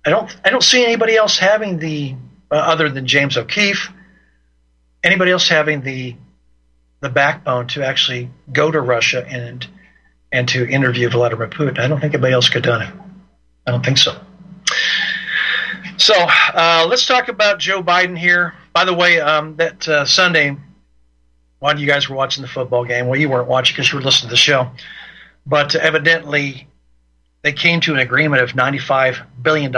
I don't. I don't see anybody else having the uh, other than James O'Keefe. Anybody else having the the backbone to actually go to Russia and and to interview Vladimir Putin? I don't think anybody else could have done it. I don't think so. So uh, let's talk about Joe Biden here. By the way, um, that uh, Sunday of you guys were watching the football game. Well, you weren't watching because you were listening to the show. But evidently, they came to an agreement of $95 billion.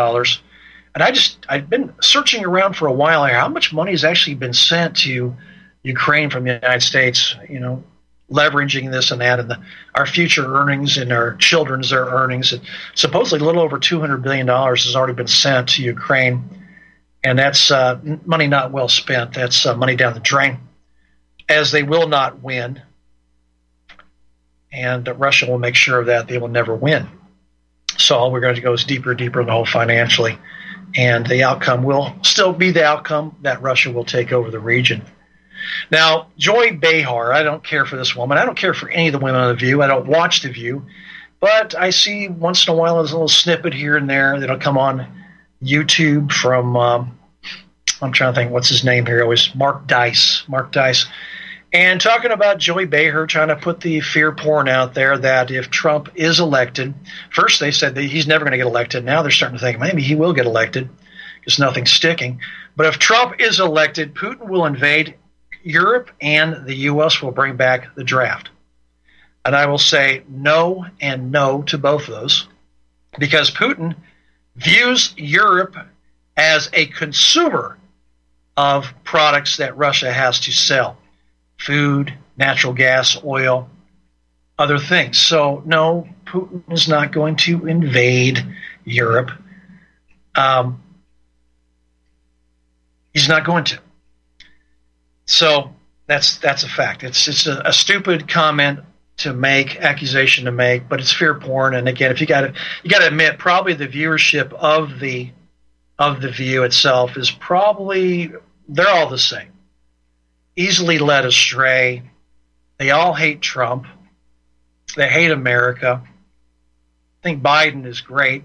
And I just, I've been searching around for a while here. How much money has actually been sent to Ukraine from the United States, you know, leveraging this and that, and the, our future earnings and our children's their earnings. And supposedly, a little over $200 billion has already been sent to Ukraine. And that's uh, money not well spent. That's uh, money down the drain as they will not win. And Russia will make sure of that they will never win. So all we're going to go is deeper, deeper in the hole financially. And the outcome will still be the outcome that Russia will take over the region. Now, Joy Behar, I don't care for this woman. I don't care for any of the women on The View. I don't watch The View. But I see once in a while there's a little snippet here and there that'll come on YouTube from, um, I'm trying to think, what's his name here? Always Mark Dice. Mark Dice and talking about Joy Behar trying to put the fear porn out there that if Trump is elected, first they said that he's never going to get elected. Now they're starting to think maybe he will get elected because nothing's sticking. But if Trump is elected, Putin will invade Europe and the U.S. will bring back the draft. And I will say no and no to both of those because Putin views Europe as a consumer of products that Russia has to sell food, natural gas, oil, other things. So, no, Putin is not going to invade Europe. Um, he's not going to. So that's that's a fact. It's it's a, a stupid comment to make, accusation to make, but it's fear porn. And again, if you got to you got to admit, probably the viewership of the of the view itself is probably they're all the same, easily led astray. They all hate Trump. They hate America. I think Biden is great,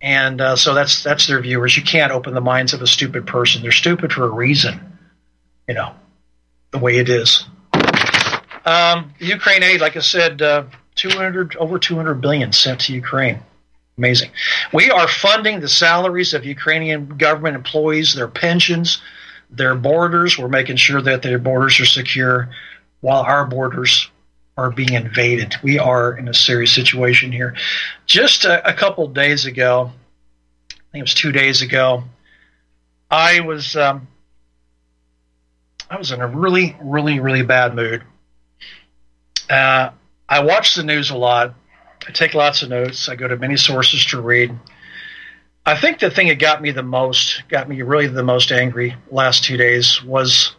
and uh, so that's that's their viewers. You can't open the minds of a stupid person. They're stupid for a reason, you know, the way it is. Um, Ukraine aid, like I said, uh, 200 over 200 billion sent to Ukraine. Amazing. We are funding the salaries of Ukrainian government employees, their pensions, their borders. We're making sure that their borders are secure while our borders are being invaded. We are in a serious situation here. Just a, a couple days ago, I think it was two days ago, I was um, I was in a really, really, really bad mood. Uh, I watch the news a lot. I take lots of notes. I go to many sources to read. I think the thing that got me the most, got me really the most angry last two days was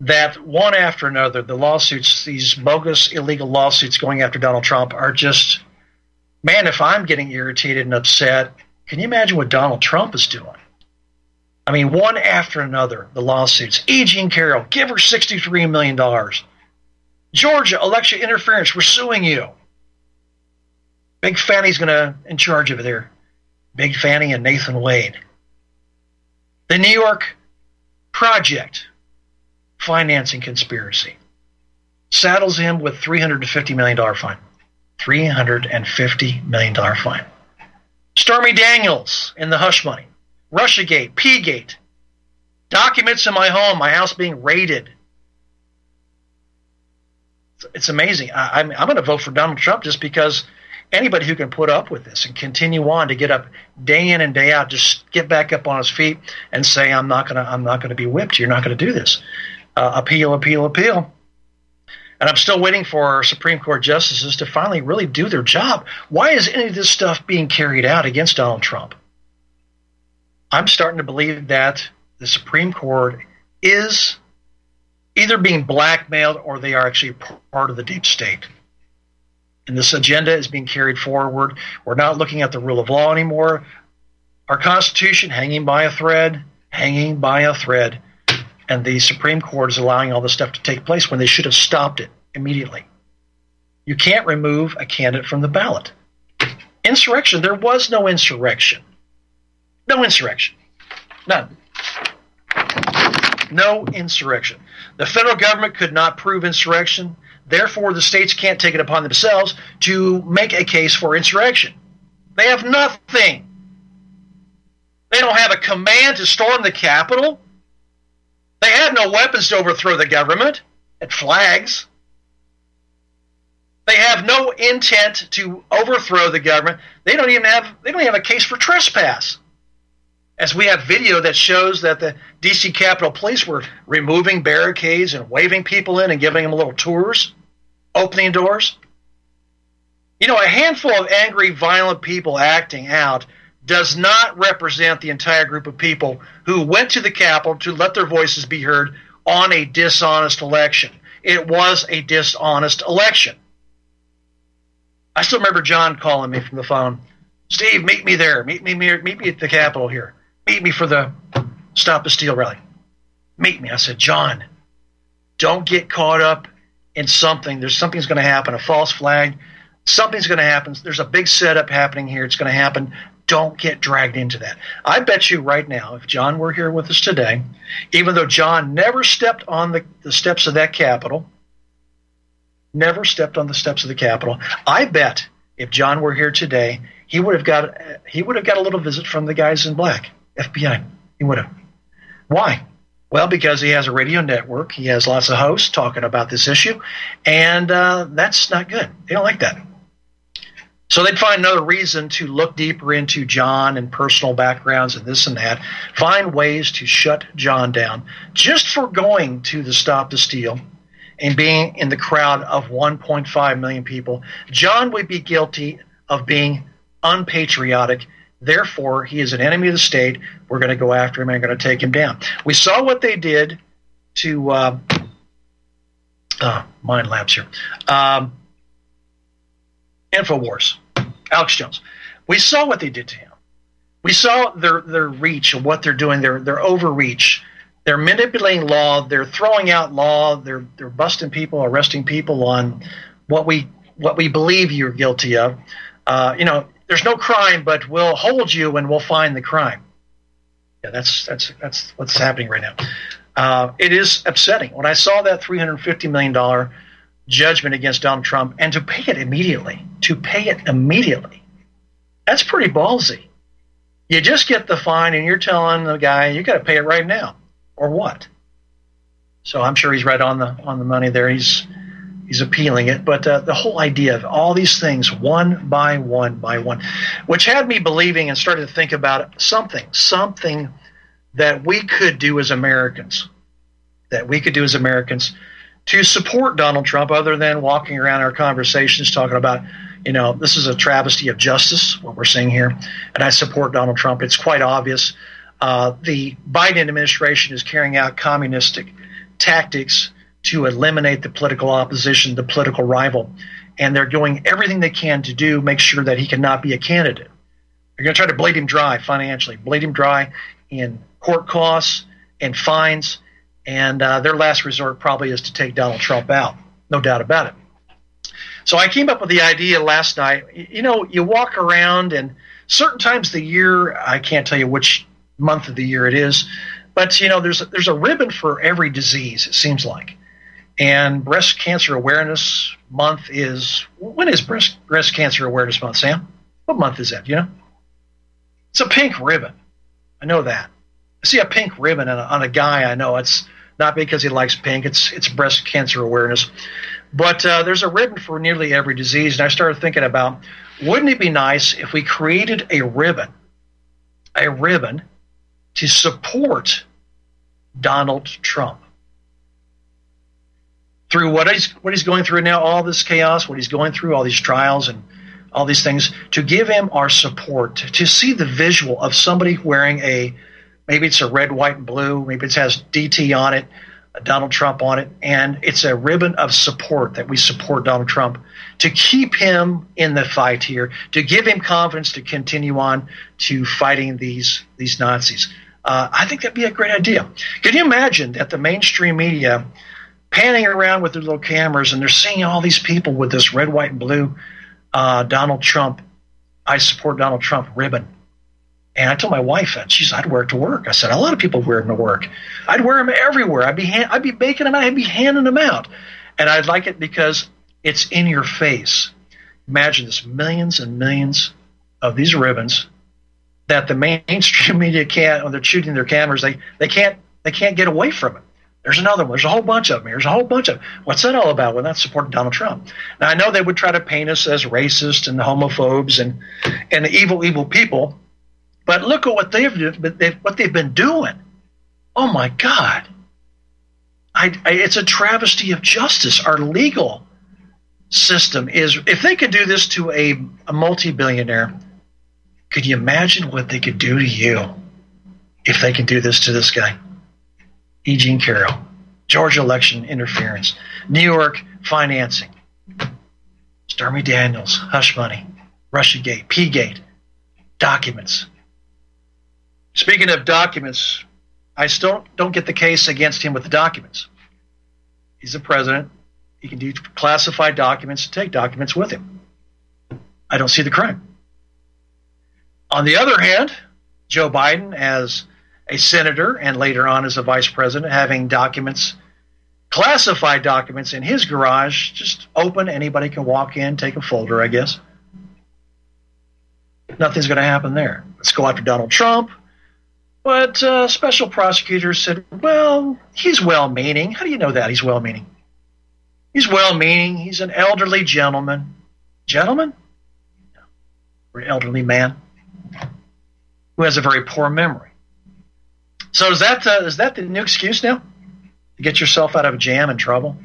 that one after another, the lawsuits, these bogus illegal lawsuits going after Donald Trump are just, man, if I'm getting irritated and upset, can you imagine what Donald Trump is doing? I mean, one after another, the lawsuits. E. Jean Carroll, give her $63 million. Georgia, election interference, we're suing you. Big Fani's going to in charge of it there. Big Fani and Nathan Wade. The New York Project financing conspiracy saddles him with $350 million fine. $350 million fine. Stormy Daniels in the hush money. Russiagate, P-Gate. Documents in my home, my house being raided. It's amazing. I, I'm, I'm going to vote for Donald Trump just because anybody who can put up with this and continue on to get up day in and day out, just get back up on his feet and say, "I'm not to, I'm not to be whipped. You're not to do this." Uh, appeal, appeal, appeal. And I'm still waiting for Supreme Court justices to finally really do their job. Why is any of this stuff being carried out against Donald Trump? I'm starting to believe that the Supreme Court is either being blackmailed or they are actually part of the deep state. And this agenda is being carried forward. We're not looking at the rule of law anymore. Our Constitution hanging by a thread, hanging by a thread. And the Supreme Court is allowing all this stuff to take place when they should have stopped it immediately. You can't remove a candidate from the ballot. Insurrection, there was no insurrection. No insurrection. None. No insurrection. The federal government could not prove insurrection. Therefore, the states can't take it upon themselves to make a case for insurrection. They have nothing. They don't have a command to storm the Capitol. They have no weapons to overthrow the government at flags. They have no intent to overthrow the government. They don't even have they don't even have a case for trespass. As we have video that shows that the DC Capitol Police were removing barricades and waving people in and giving them little tours, opening doors. You know, a handful of angry, violent people acting out does not represent the entire group of people who went to the Capitol to let their voices be heard on a dishonest election. It was a dishonest election. I still remember John calling me from the phone. Steve, meet me there. Meet me, meet me at the Capitol here. Meet me for the Stop the Steal rally. Meet me. I said, John, don't get caught up in something. There's something's going to happen, a false flag. Something's going to happen. There's a big setup happening here. It's going to happen. Don't get dragged into that. I bet you right now, if John were here with us today, even though John never stepped on the, the steps of that Capitol, never stepped on the steps of the Capitol, I bet if John were here today, he would have got he would have got a little visit from the guys in black, FBI. He would have. Why? Well, because he has a radio network, he has lots of hosts talking about this issue, and uh, that's not good. They don't like that. So they'd find another reason to look deeper into John and personal backgrounds and this and that, find ways to shut John down just for going to the Stop the Steal and being in the crowd of 1.5 million people. John would be guilty of being unpatriotic. Therefore, he is an enemy of the state. We're going to go after him and going to take him down. We saw what they did to uh, uh, Mind Labs here. Um, Infowars, Alex Jones. We saw what they did to him. We saw their their reach and what they're doing. Their their overreach. They're manipulating law. They're throwing out law. They're they're busting people, arresting people on what we what we believe you're guilty of. Uh, you know, there's no crime, but we'll hold you and we'll find the crime. Yeah, that's that's that's what's happening right now. Uh, it is upsetting when I saw that 350 million dollar judgment against Donald Trump and to pay it immediately. To pay it immediately, that's pretty ballsy. You just get the fine and you're telling the guy you got to pay it right now, or what? So I'm sure he's right on the on the money there. He's he's appealing it, but uh, the whole idea of all these things one by one by one, which had me believing and started to think about something, something that we could do as Americans, that we could do as Americans to support Donald Trump, other than walking around our conversations talking about, you know, this is a travesty of justice, what we're seeing here, and I support Donald Trump. It's quite obvious. Uh, the Biden administration is carrying out communistic tactics to eliminate the political opposition, the political rival, and they're doing everything they can to do make sure that he cannot be a candidate. They're going to try to bleed him dry financially, bleed him dry in court costs and fines, and uh, their last resort probably is to take Donald Trump out, no doubt about it. So I came up with the idea last night. You know, you walk around, and certain times of the year, I can't tell you which month of the year it is, but you know, there's there's a ribbon for every disease. It seems like. And Breast Cancer Awareness Month is when is Breast Breast Cancer Awareness Month, Sam? What month is that? You know, it's a pink ribbon. I know that. I see a pink ribbon on a, on a guy. I know it's not because he likes pink. It's it's breast cancer awareness. But uh, there's a ribbon for nearly every disease, and I started thinking about wouldn't it be nice if we created a ribbon, a ribbon to support Donald Trump through what he's what he's going through now, all this chaos, what he's going through, all these trials and all these things, to give him our support, to see the visual of somebody wearing a maybe it's a red, white, and blue, maybe it has DT on it, Donald Trump on it, and it's a ribbon of support that we support Donald Trump to keep him in the fight here, to give him confidence to continue on to fighting these these Nazis. Uh, I think that'd be a great idea. Can you imagine that the mainstream media panning around with their little cameras and they're seeing all these people with this red, white, and blue uh, Donald Trump, I support Donald Trump ribbon. And I told my wife, and she's, I'd wear it to work. I said, a lot of people wear them to work. I'd wear them everywhere. I'd be, I'd be baking them out. I'd be handing them out. And I'd like it because it's in your face. Imagine this millions and millions of these ribbons that the mainstream [LAUGHS] media can't, when they're shooting their cameras, they, they can't, they can't get away from it. There's another one. There's a whole bunch of them. There's a whole bunch of them. What's that all about? Well, that's supporting Donald Trump. Now, I know they would try to paint us as racist and homophobes and, and evil, evil people, but look at what they've, they've what they've been doing. Oh my God! I, I, it's a travesty of justice. Our legal system is. If they could do this to a, a multi-billionaire, could you imagine what they could do to you if they can do this to this guy? E. Jean Carroll, Georgia election interference, New York financing, Stormy Daniels, hush money, Russiagate, P-gate, documents. Speaking of documents, I still don't get the case against him with the documents. He's the president. He can do classified documents take documents with him. I don't see the crime. On the other hand, Joe Biden, as a senator and later on as a vice president, having documents, classified documents in his garage, just open. Anybody can walk in, take a folder, I guess. Nothing's going to happen there. Let's go after Donald Trump. But uh, special prosecutors said, well, he's well meaning. How do you know that he's well meaning? He's well meaning. He's an elderly gentleman. Gentleman? Or an elderly man who has a very poor memory. So is that uh, is that the new excuse now to get yourself out of a jam and trouble?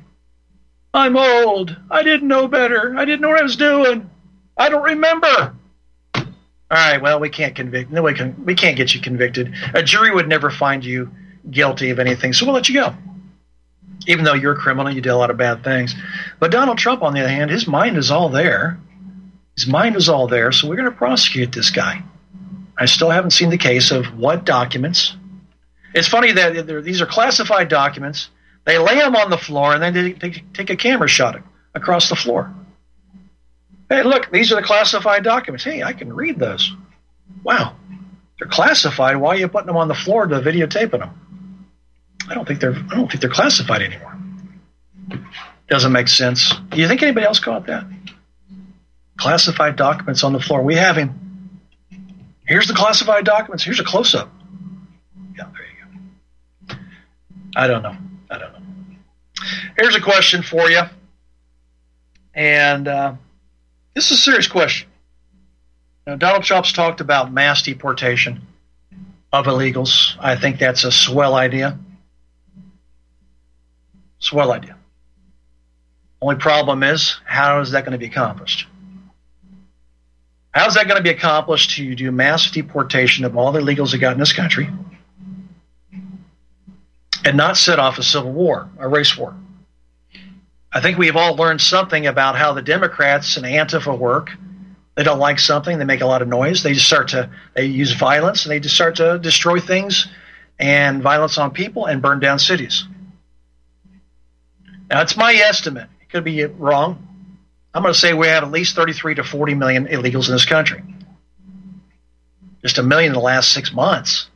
I'm old. I didn't know better. I didn't know what I was doing. I don't remember. All right. Well, we can't convict. No, we can. We can't get you convicted. A jury would never find you guilty of anything, so we'll let you go. Even though you're a criminal, you did a lot of bad things. But Donald Trump, on the other hand, his mind is all there. His mind is all there, so we're going to prosecute this guy. I still haven't seen the case of what documents. It's funny that these are classified documents. They lay them on the floor and then they take a camera shot across the floor. Hey, look, these are the classified documents. Hey, I can read those. Wow, they're classified. Why are you putting them on the floor to videotaping them? I don't think they're. I don't think they're classified anymore. Doesn't make sense. Do you think anybody else caught that? Classified documents on the floor. We have him. Here's the classified documents. Here's a close up. Yeah, there. I don't know. I don't know. Here's a question for you. And uh, this is a serious question. Now, Donald Trump's talked about mass deportation of illegals. I think that's a swell idea. Swell idea. Only problem is, how is that going to be accomplished? How is that going to be accomplished to do mass deportation of all the illegals that got in this country and not set off a civil war, a race war? I think we've all learned something about how the Democrats and Antifa work they don't like something, they make a lot of noise. They just start to they use violence and they just start to destroy things and violence on people and burn down cities. Now it's my estimate. It could be wrong. I'm going to say we have at least 33 to 40 million illegals in this country. Just a million in the last six months,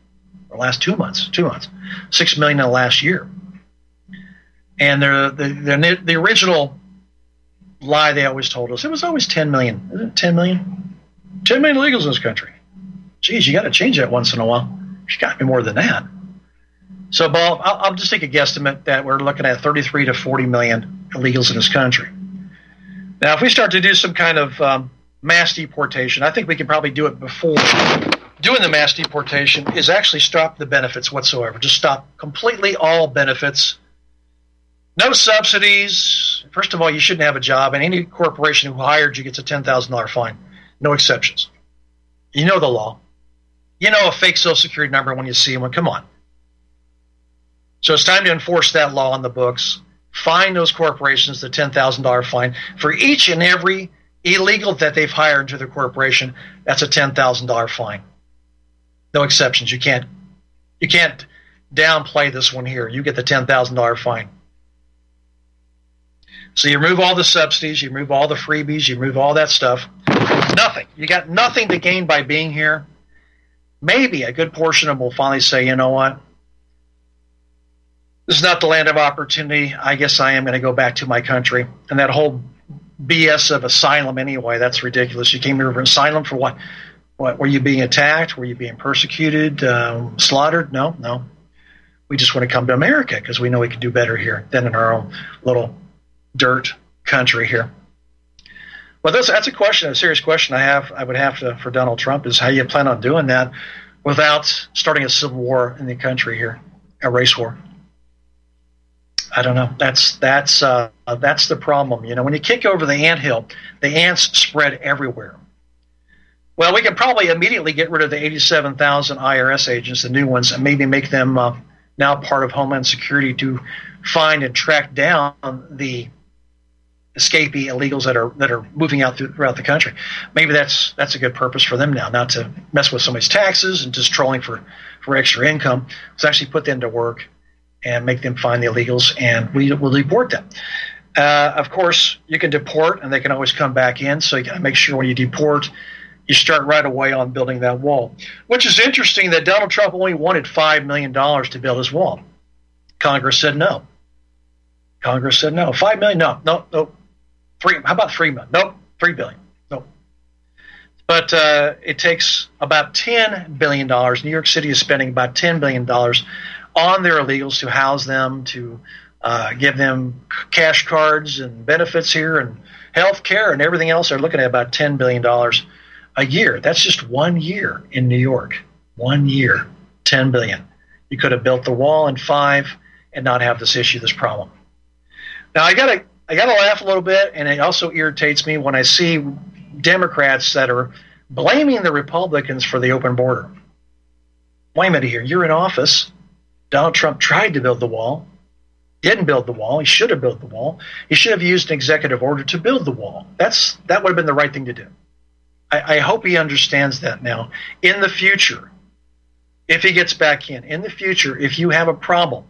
or last two months, two months, six million in the last year. And the the, the original lie they always told us. It was always 10 million. Isn't it 10 million? 10 million illegals in this country. Geez, you got to change that once in a while. There's got to be more than that. So, Bob, I'll, I'll, just take a guesstimate that we're looking at 33 to 40 million illegals in this country. Now, if we start to do some kind of um, mass deportation, I think we can probably do it before doing the mass deportation is actually stop the benefits whatsoever. Just stop completely all benefits no subsidies. First of all, you shouldn't have a job, and any corporation who hired you gets a $10,000 fine. No exceptions. You know the law. You know a fake Social Security number when you see one. Come on. So it's time to enforce that law on the books. Fine those corporations the $10,000 fine for each and every illegal that they've hired into their corporation. That's a $10,000 fine. No exceptions. You can't you can't downplay this one here. You get the $10,000 fine. So you remove all the subsidies, you remove all the freebies, you remove all that stuff. Nothing. You got nothing to gain by being here. Maybe a good portion of them will finally say, you know what? This is not the land of opportunity. I guess I am going to go back to my country. And that whole BS of asylum, anyway, that's ridiculous. You came here for asylum for what? What were you being attacked? Were you being persecuted, um, slaughtered? No, no. We just want to come to America because we know we can do better here than in our own little dirt country here. Well, that's that's a question, a serious question I have. I would have to for Donald Trump is how you plan on doing that without starting a civil war in the country here, a race war. I don't know. That's that's uh, that's the problem. You know, when you kick over the ant hill, the ants spread everywhere. Well, we could probably immediately get rid of the 87,000 IRS agents, the new ones, and maybe make them uh, now part of Homeland Security to find and track down the escapee illegals that are that are moving out throughout the country. Maybe that's that's a good purpose for them now, not to mess with somebody's taxes and just trolling for for extra income. Let's actually put them to work and make them find the illegals, and we will deport them. Uh, of course, you can deport, and they can always come back in. So you got to make sure when you deport, you start right away on building that wall. Which is interesting that Donald Trump only wanted five million dollars to build his wall. Congress said no. Congress said no. 5 million? No, no, no. Three. How about three million? Nope. Three billion. Nope. But uh, it takes about ten billion dollars. New York City is spending about ten billion dollars on their illegals to house them, to uh, give them cash cards and benefits here, and health care and everything else. They're looking at about ten billion dollars a year. That's just one year in New York. One year, ten billion. You could have built the wall in five and not have this issue, this problem. Now I gotta I gotta laugh a little bit, and it also irritates me when I see Democrats that are blaming the Republicans for the open border. Wait a minute here, you're in office. Donald Trump tried to build the wall. didn't build the wall. He should have built the wall. He should have used an executive order to build the wall. That's that would have been the right thing to do. I, I hope he understands that now. In the future, if he gets back in, in the future, if you have a problem,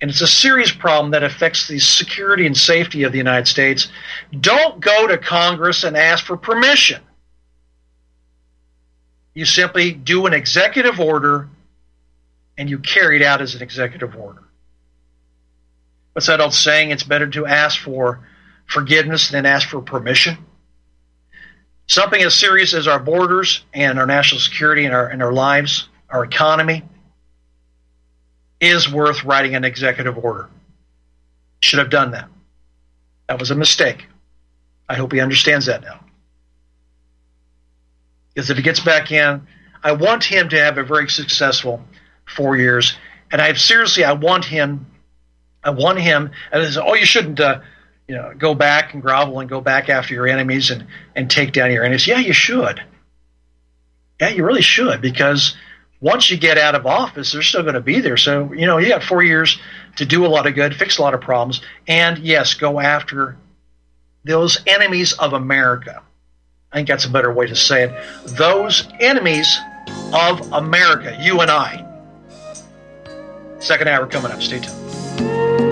and it's a serious problem that affects the security and safety of the United States, don't go to Congress and ask for permission. You simply do an executive order and you carry it out as an executive order what's that old saying? It's better to ask for forgiveness than ask for permission. Something as serious as our borders and our national security and our, and our lives, our economy, is worth writing an executive order. Should have done that. That was a mistake. I hope he understands that now. Because if he gets back in, I want him to have a very successful four years. And I seriously, I want him I want him, and says, oh, you shouldn't, uh, you know, go back and grovel and go back after your enemies and and take down your enemies. Yeah, you should. Yeah, you really should because once you get out of office, they're still going to be there. So you know, you got four years to do a lot of good, fix a lot of problems, and yes, go after those enemies of America. I think that's a better way to say it. Those enemies of America, you and I. Second hour coming up. Stay tuned.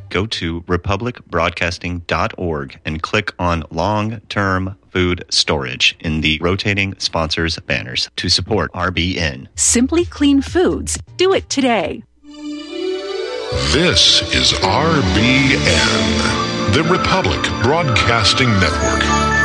go to republicbroadcasting.org and click on long term food storage in the rotating sponsors banners to support RBN. Simply Clean Foods. Do it today. This is RBN, the Republic Broadcasting Network.